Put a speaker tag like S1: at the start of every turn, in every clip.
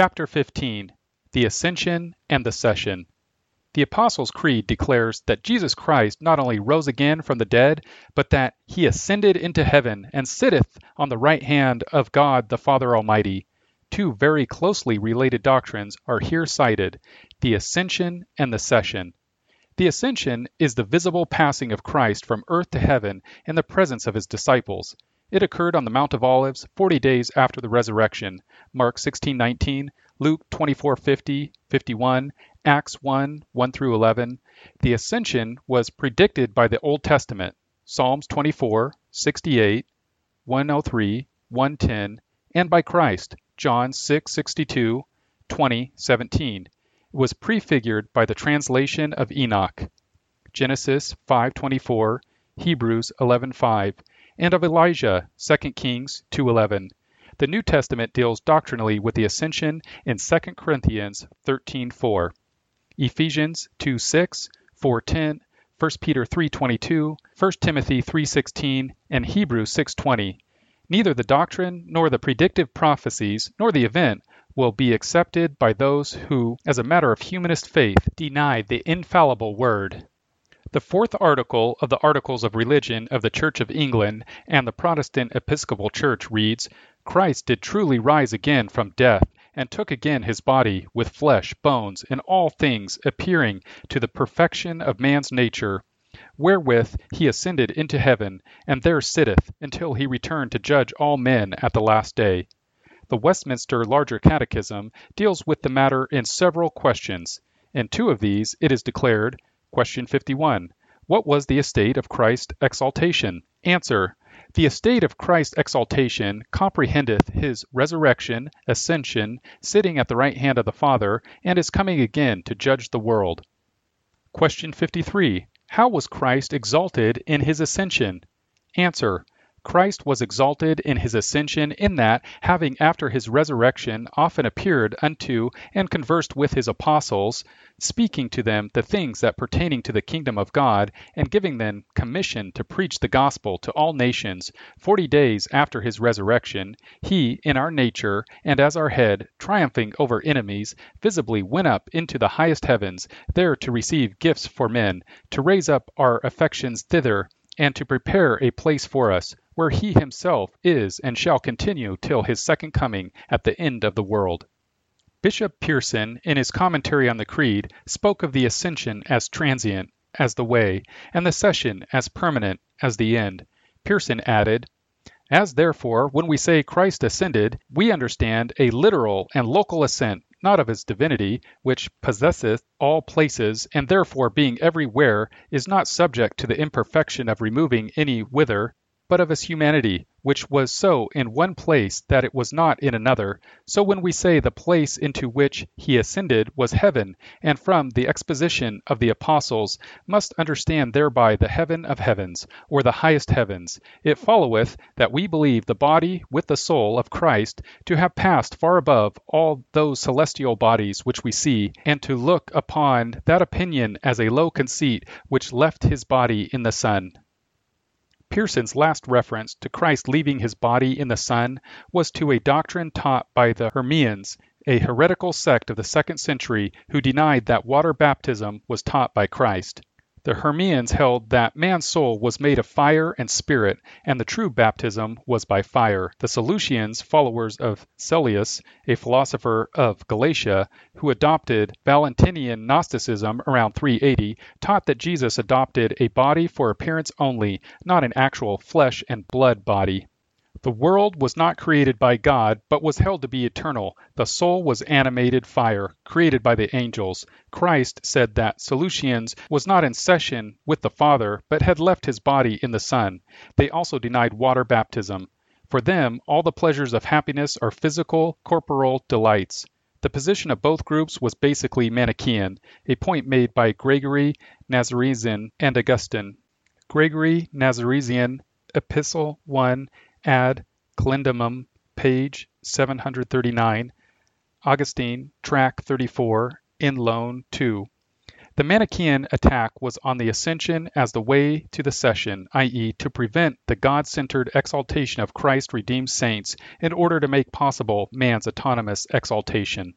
S1: Chapter 15 The Ascension and the Session. The Apostles' Creed declares that Jesus Christ not only rose again from the dead, but that he ascended into heaven and sitteth on the right hand of God the Father Almighty. Two very closely related doctrines are here cited the Ascension and the Session. The Ascension is the visible passing of Christ from earth to heaven in the presence of his disciples. It occurred on the Mount of Olives 40 days after the resurrection. Mark 16:19, Luke 24:50, 51, Acts 1, 1 through 11. The ascension was predicted by the Old Testament. Psalms 24, 68, 103, 110, and by Christ. John 6:62, 20, 17. It was prefigured by the translation of Enoch. Genesis 5:24, Hebrews 11:5 and of Elijah, 2 Kings 2:11. The New Testament deals doctrinally with the ascension in 2 Corinthians 13:4, Ephesians 2:6, 4:10, 1 Peter 3:22, 1 Timothy 3:16, and Hebrews 6:20. Neither the doctrine nor the predictive prophecies nor the event will be accepted by those who, as a matter of humanist faith, deny the infallible word. The fourth article of the Articles of Religion of the Church of England and the Protestant Episcopal Church reads Christ did truly rise again from death, and took again his body, with flesh, bones, and all things appearing to the perfection of man's nature, wherewith he ascended into heaven, and there sitteth, until he return to judge all men at the last day. The Westminster Larger Catechism deals with the matter in several questions. In two of these it is declared Question 51. What was the estate of Christ's exaltation? Answer. The estate of Christ's exaltation comprehendeth his resurrection, ascension, sitting at the right hand of the Father, and his coming again to judge the world. Question 53. How was Christ exalted in his ascension? Answer. Christ was exalted in his ascension in that, having after his resurrection often appeared unto and conversed with his apostles, speaking to them the things that pertaining to the kingdom of God, and giving them commission to preach the gospel to all nations, forty days after his resurrection, he, in our nature, and as our head, triumphing over enemies, visibly went up into the highest heavens, there to receive gifts for men, to raise up our affections thither, and to prepare a place for us, where he himself is and shall continue till his second coming at the end of the world. Bishop Pearson, in his commentary on the Creed, spoke of the ascension as transient, as the way, and the session as permanent, as the end. Pearson added, As therefore, when we say Christ ascended, we understand a literal and local ascent, not of his divinity, which possesseth all places, and therefore being everywhere, is not subject to the imperfection of removing any whither, but of his humanity, which was so in one place that it was not in another. So when we say the place into which he ascended was heaven, and from the exposition of the apostles must understand thereby the heaven of heavens, or the highest heavens, it followeth that we believe the body with the soul of Christ to have passed far above all those celestial bodies which we see, and to look upon that opinion as a low conceit which left his body in the sun. Pearson's last reference to Christ leaving his body in the sun was to a doctrine taught by the Hermians, a heretical sect of the second century who denied that water baptism was taught by Christ. The Hermians held that man's soul was made of fire and spirit, and the true baptism was by fire. The Seleucians, followers of Celius, a philosopher of Galatia, who adopted Valentinian Gnosticism around 380, taught that Jesus adopted a body for appearance only, not an actual flesh and blood body. The world was not created by God, but was held to be eternal. The soul was animated fire, created by the angels. Christ said that Seleucians was not in session with the Father, but had left his body in the Son. They also denied water baptism. For them, all the pleasures of happiness are physical, corporal delights. The position of both groups was basically Manichaean, a point made by Gregory Nazianzen and Augustine. Gregory Nazianzen, Epistle 1, ad Cledonium, page 739, Augustine, tract 34, in Loan 2. The Manichaean attack was on the ascension as the way to the session, i.e., to prevent the God centered exaltation of Christ redeemed saints in order to make possible man's autonomous exaltation.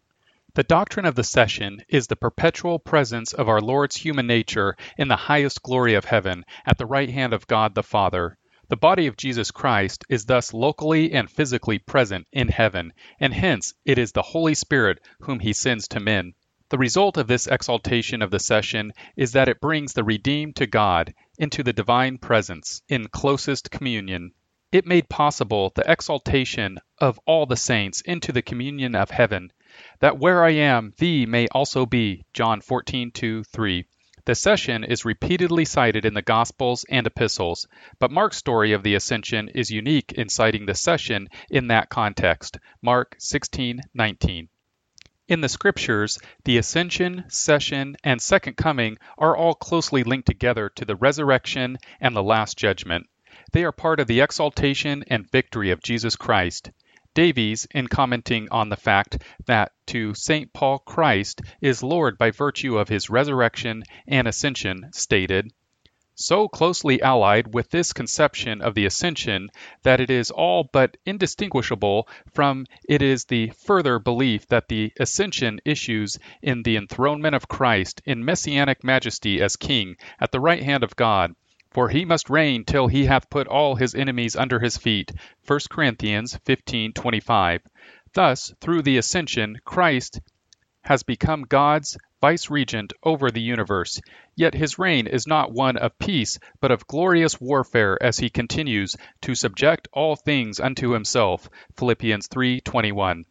S1: The doctrine of the session is the perpetual presence of our Lord's human nature in the highest glory of heaven, at the right hand of God the Father. The body of Jesus Christ is thus locally and physically present in heaven, and hence it is the Holy Spirit whom he sends to men. The result of this exaltation of the session is that it brings the redeemed to God, into the divine presence, in closest communion. It made possible the exaltation of all the saints into the communion of heaven, that where I am, thee may also be. John 14:2, 3. The session is repeatedly cited in the Gospels and epistles, but Mark's story of the ascension is unique in citing the session in that context. Mark 16:19. In the scriptures, the ascension, session, and second coming are all closely linked together to the resurrection and the last judgment. They are part of the exaltation and victory of Jesus Christ. Davies, in commenting on the fact that to St. Paul Christ is Lord by virtue of his resurrection and ascension, stated, so closely allied with this conception of the ascension that it is all but indistinguishable from it is the further belief that the ascension issues in the enthronement of Christ in messianic majesty as king at the right hand of God. For he must reign till he hath put all his enemies under his feet. 1 Corinthians 15:25. Thus, through the ascension, Christ has become God's vice-regent over the universe. Yet his reign is not one of peace, but of glorious warfare as he continues to subject all things unto himself. Philippians 3:21.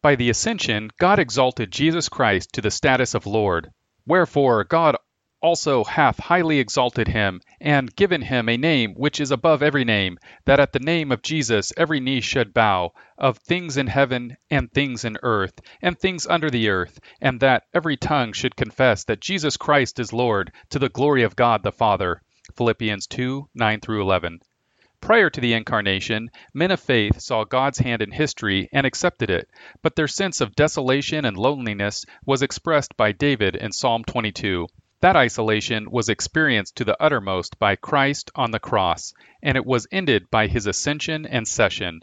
S1: By the ascension, God exalted Jesus Christ to the status of Lord. Wherefore God also hath highly exalted him, and given him a name which is above every name, that at the name of Jesus every knee should bow, of things in heaven, and things in earth, and things under the earth, and that every tongue should confess that Jesus Christ is Lord, to the glory of God the Father. Philippians 2 9 11. Prior to the incarnation, men of faith saw God's hand in history and accepted it, but their sense of desolation and loneliness was expressed by David in Psalm 22. That isolation was experienced to the uttermost by Christ on the cross, and it was ended by his ascension and session.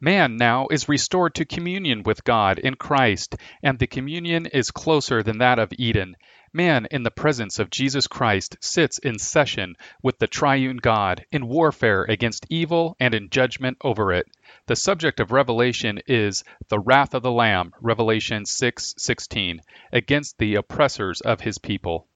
S1: Man now is restored to communion with God in Christ, and the communion is closer than that of Eden. Man, in the presence of Jesus Christ, sits in session with the triune God, in warfare against evil and in judgment over it. The subject of Revelation is the wrath of the Lamb, Revelation 6:16, against the oppressors of his people.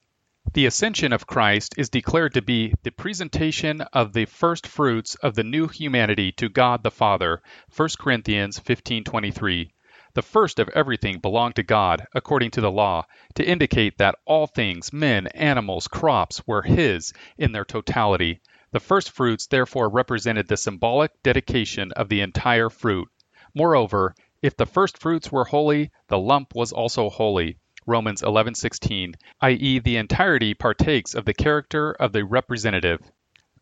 S1: The ascension of Christ is declared to be the presentation of the first fruits of the new humanity to God the Father. 1 Corinthians 15:23. The first of everything belonged to God, according to the law, to indicate that all things, men, animals, crops, were his in their totality. The first fruits therefore represented the symbolic dedication of the entire fruit. Moreover, if the first fruits were holy, the lump was also holy. Romans 11:16, i.e., the entirety partakes of the character of the representative.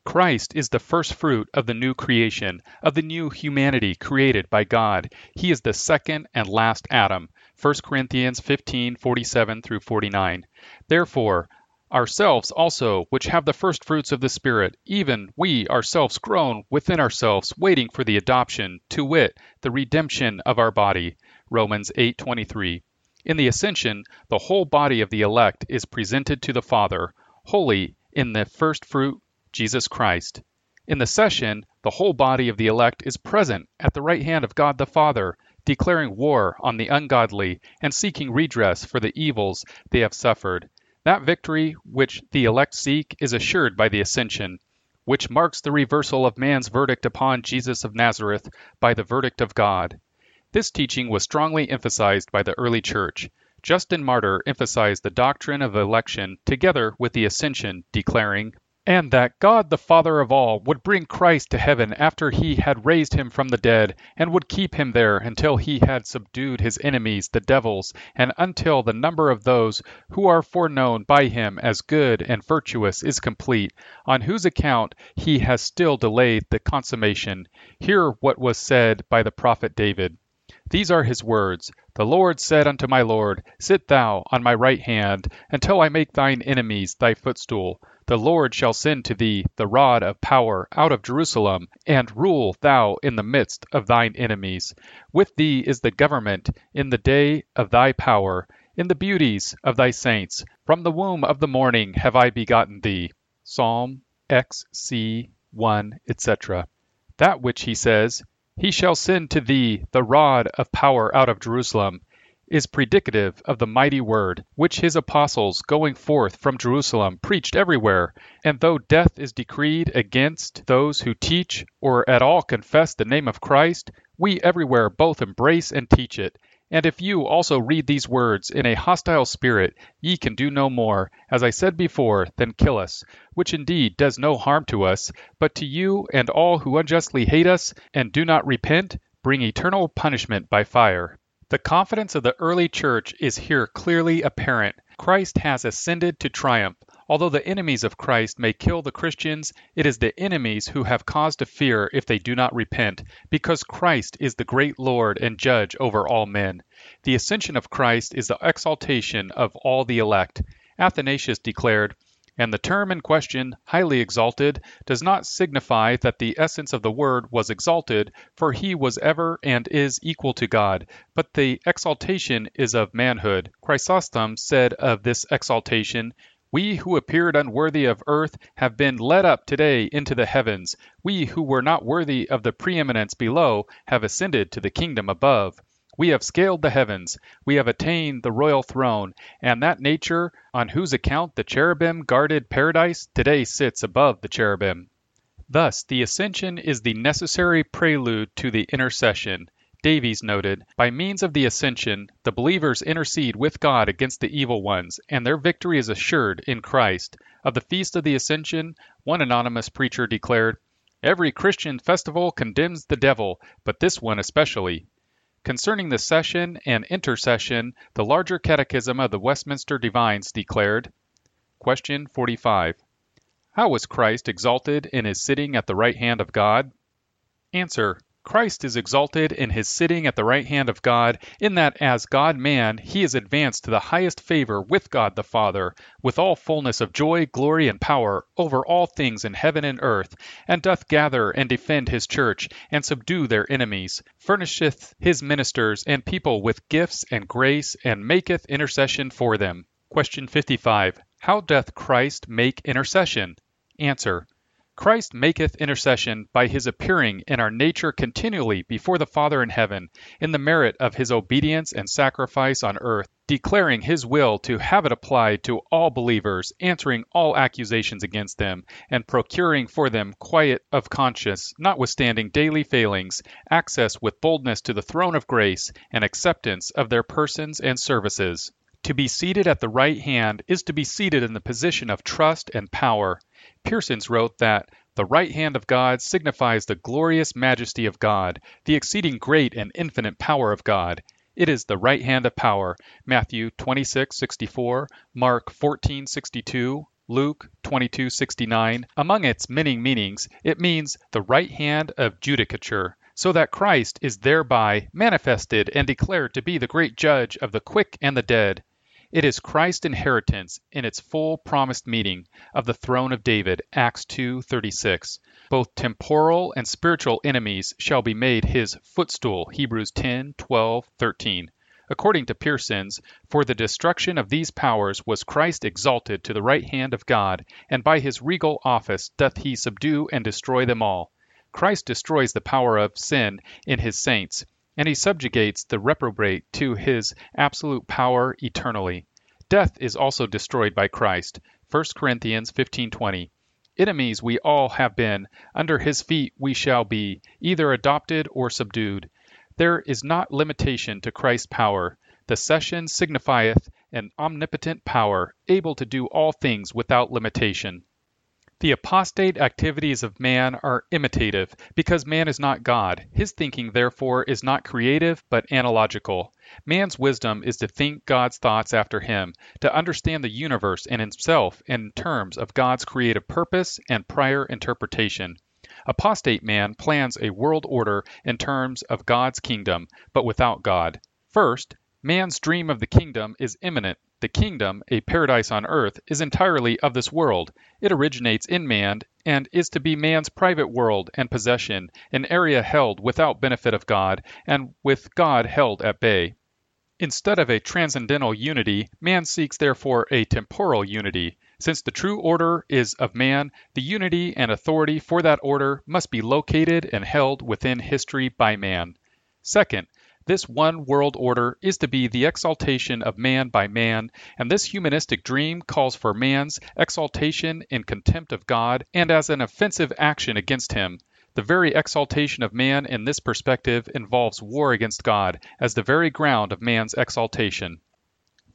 S1: Christ is the first fruit of the new creation, of the new humanity created by God. He is the second and last Adam. 1 Corinthians 15:47 through 49. Therefore, ourselves also, which have the first fruits of the Spirit, even we ourselves groan within ourselves, waiting for the adoption, to wit, the redemption of our body. Romans 8:23. In the ascension, the whole body of the elect is presented to the Father, holy in the first fruit, Jesus Christ. In the session, the whole body of the elect is present at the right hand of God the Father, declaring war on the ungodly and seeking redress for the evils they have suffered. That victory which the elect seek is assured by the ascension, which marks the reversal of man's verdict upon Jesus of Nazareth by the verdict of God. This teaching was strongly emphasized by the early church. Justin Martyr emphasized the doctrine of election together with the ascension, declaring, and that God the Father of all would bring Christ to heaven after he had raised him from the dead, and would keep him there until he had subdued his enemies, the devils, and until the number of those who are foreknown by him as good and virtuous is complete, on whose account he has still delayed the consummation. Hear what was said by the prophet David. These are his words The Lord said unto my Lord, Sit thou on my right hand, until I make thine enemies thy footstool. The Lord shall send to thee the rod of power out of Jerusalem, and rule thou in the midst of thine enemies. With thee is the government in the day of thy power, in the beauties of thy saints. From the womb of the morning have I begotten thee. Psalm XC 1, etc. That which he says, he shall send to thee the rod of power out of Jerusalem, is predicative of the mighty word, which his apostles going forth from Jerusalem preached everywhere. And though death is decreed against those who teach or at all confess the name of Christ, we everywhere both embrace and teach it, and if you also read these words in a hostile spirit, ye can do no more, as I said before, than kill us, which indeed does no harm to us, but to you and all who unjustly hate us and do not repent, bring eternal punishment by fire. The confidence of the early church is here clearly apparent. Christ has ascended to triumph. Although the enemies of Christ may kill the Christians, it is the enemies who have cause to fear if they do not repent, because Christ is the great Lord and Judge over all men. The ascension of Christ is the exaltation of all the elect. Athanasius declared, and the term in question, highly exalted, does not signify that the essence of the word was exalted, for he was ever and is equal to God, but the exaltation is of manhood. Chrysostom said of this exaltation, we who appeared unworthy of earth have been led up today into the heavens. We who were not worthy of the preeminence below have ascended to the kingdom above. We have scaled the heavens, we have attained the royal throne, and that nature on whose account the cherubim guarded paradise today sits above the cherubim. Thus, the ascension is the necessary prelude to the intercession. Davies noted, by means of the ascension, the believers intercede with God against the evil ones, and their victory is assured in Christ. Of the Feast of the Ascension, one anonymous preacher declared, Every Christian festival condemns the devil, but this one especially. Concerning the session and intercession, the larger catechism of the Westminster Divines declared, Question 45. How was Christ exalted in his sitting at the right hand of God? Answer. Christ is exalted in his sitting at the right hand of God, in that as God man he is advanced to the highest favor with God the Father, with all fullness of joy, glory, and power, over all things in heaven and earth, and doth gather and defend his church, and subdue their enemies, furnisheth his ministers and people with gifts and grace, and maketh intercession for them. Question 55. How doth Christ make intercession? Answer. Christ maketh intercession by his appearing in our nature continually before the Father in heaven, in the merit of his obedience and sacrifice on earth, declaring his will to have it applied to all believers, answering all accusations against them, and procuring for them quiet of conscience, notwithstanding daily failings, access with boldness to the throne of grace, and acceptance of their persons and services. To be seated at the right hand is to be seated in the position of trust and power. Pearsons wrote that the right hand of God signifies the glorious majesty of God, the exceeding great and infinite power of God. It is the right hand of power. Matthew 26:64, Mark 14:62, Luke 22:69. Among its many meanings, it means the right hand of judicature, so that Christ is thereby manifested and declared to be the great judge of the quick and the dead. It is Christ's inheritance in its full promised meaning of the throne of David, Acts 2:36. Both temporal and spiritual enemies shall be made his footstool, Hebrews 10:12-13. According to Pearsons, for the destruction of these powers was Christ exalted to the right hand of God, and by his regal office doth he subdue and destroy them all. Christ destroys the power of sin in his saints and he subjugates the reprobate to his absolute power eternally. Death is also destroyed by Christ. 1 Corinthians 15:20. Enemies we all have been, under his feet we shall be, either adopted or subdued. There is not limitation to Christ's power. The session signifieth an omnipotent power, able to do all things without limitation. The apostate activities of man are imitative, because man is not God. His thinking, therefore, is not creative, but analogical. Man's wisdom is to think God's thoughts after him, to understand the universe and himself in terms of God's creative purpose and prior interpretation. Apostate man plans a world order in terms of God's kingdom, but without God. First, man's dream of the kingdom is immanent. The kingdom, a paradise on earth, is entirely of this world. It originates in man and is to be man's private world and possession, an area held without benefit of God and with God held at bay. Instead of a transcendental unity, man seeks therefore a temporal unity. Since the true order is of man, the unity and authority for that order must be located and held within history by man. Second, this one world order is to be the exaltation of man by man, and this humanistic dream calls for man's exaltation in contempt of God and as an offensive action against him. The very exaltation of man in this perspective involves war against God as the very ground of man's exaltation.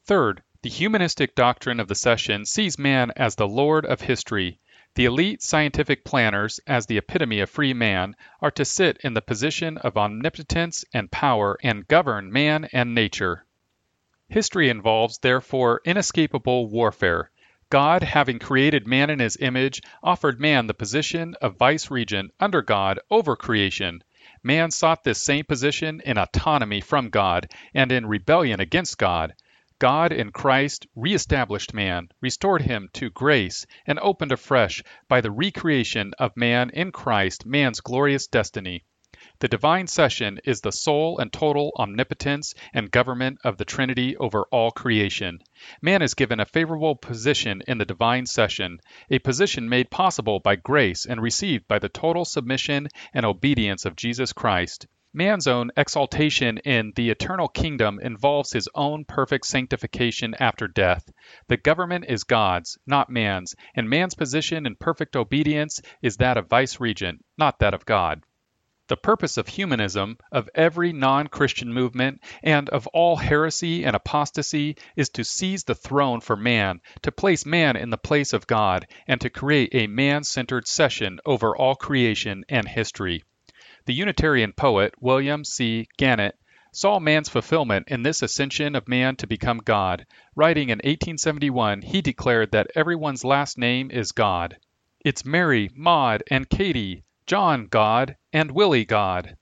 S1: Third, the humanistic doctrine of the session sees man as the lord of history. The elite scientific planners, as the epitome of free man, are to sit in the position of omnipotence and power and govern man and nature. History involves, therefore, inescapable warfare. God, having created man in his image, offered man the position of vice regent under God over creation. Man sought this same position in autonomy from God and in rebellion against God. God in Christ reestablished man, restored him to grace, and opened afresh by the recreation of man in Christ man's glorious destiny. The divine session is the sole and total omnipotence and government of the Trinity over all creation. Man is given a favorable position in the divine session, a position made possible by grace and received by the total submission and obedience of Jesus Christ. Man's own exaltation in the eternal kingdom involves his own perfect sanctification after death. The government is God's, not man's, and man's position in perfect obedience is that of vice regent, not that of God. The purpose of humanism, of every non Christian movement, and of all heresy and apostasy is to seize the throne for man, to place man in the place of God, and to create a man centered session over all creation and history. The Unitarian poet William C. Gannett saw man's fulfillment in this ascension of man to become God. Writing in 1871, he declared that everyone's last name is God. It's Mary, Maud, and Katie, John God, and Willie God.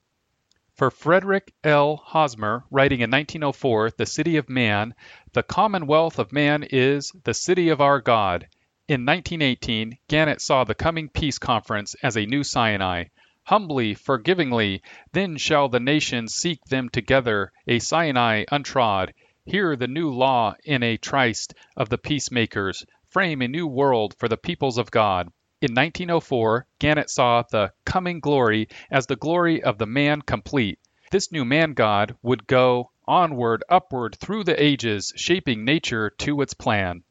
S1: For Frederick L. Hosmer, writing in 1904, The City of Man, the commonwealth of man is the city of our God. In 1918, Gannett saw the coming peace conference as a new Sinai. Humbly, forgivingly, then shall the nations seek them together, a Sinai untrod. Hear the new law in a tryst of the peacemakers, frame a new world for the peoples of God. In 1904, Gannett saw the coming glory as the glory of the man complete. This new man God would go onward, upward through the ages, shaping nature to its plan.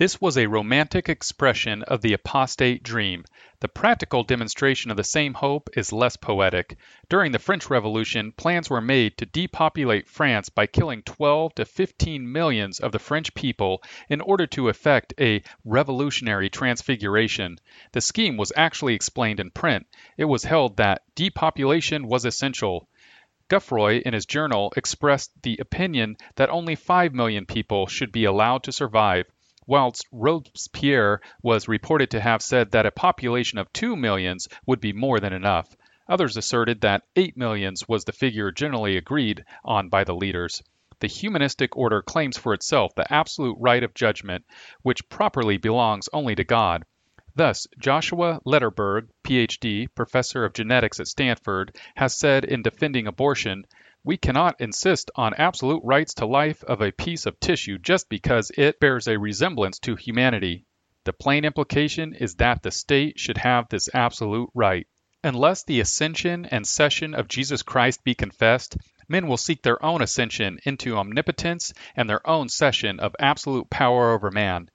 S1: This was a romantic expression of the apostate dream. The practical demonstration of the same hope is less poetic. During the French Revolution, plans were made to depopulate France by killing 12 to 15 millions of the French people in order to effect a revolutionary transfiguration. The scheme was actually explained in print. It was held that depopulation was essential. Guffroy, in his journal, expressed the opinion that only 5 million people should be allowed to survive whilst Robespierre was reported to have said that a population of 2 millions would be more than enough. Others asserted that 8 millions was the figure generally agreed on by the leaders. The humanistic order claims for itself the absolute right of judgment, which properly belongs only to God. Thus, Joshua Lederberg, PhD, professor of genetics at Stanford, has said in defending abortion we cannot insist on absolute rights to life of a piece of tissue just because it bears a resemblance to humanity. The plain implication is that the state should have this absolute right. Unless the ascension and session of Jesus Christ be confessed, men will seek their own ascension into omnipotence and their own session of absolute power over man.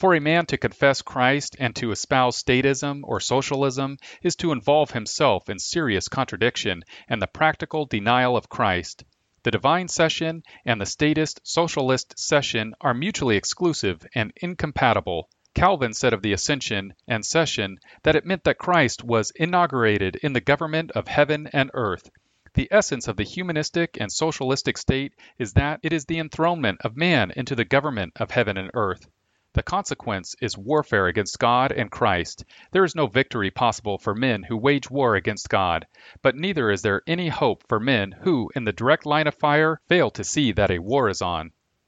S1: For a man to confess Christ and to espouse statism or socialism is to involve himself in serious contradiction and the practical denial of Christ. The divine session and the statist socialist session are mutually exclusive and incompatible. Calvin said of the ascension and session that it meant that Christ was inaugurated in the government of heaven and earth. The essence of the humanistic and socialistic state is that it is the enthronement of man into the government of heaven and earth. The consequence is warfare against God and Christ. There is no victory possible for men who wage war against God, but neither is there any hope for men who, in the direct line of fire, fail to see that a war is on.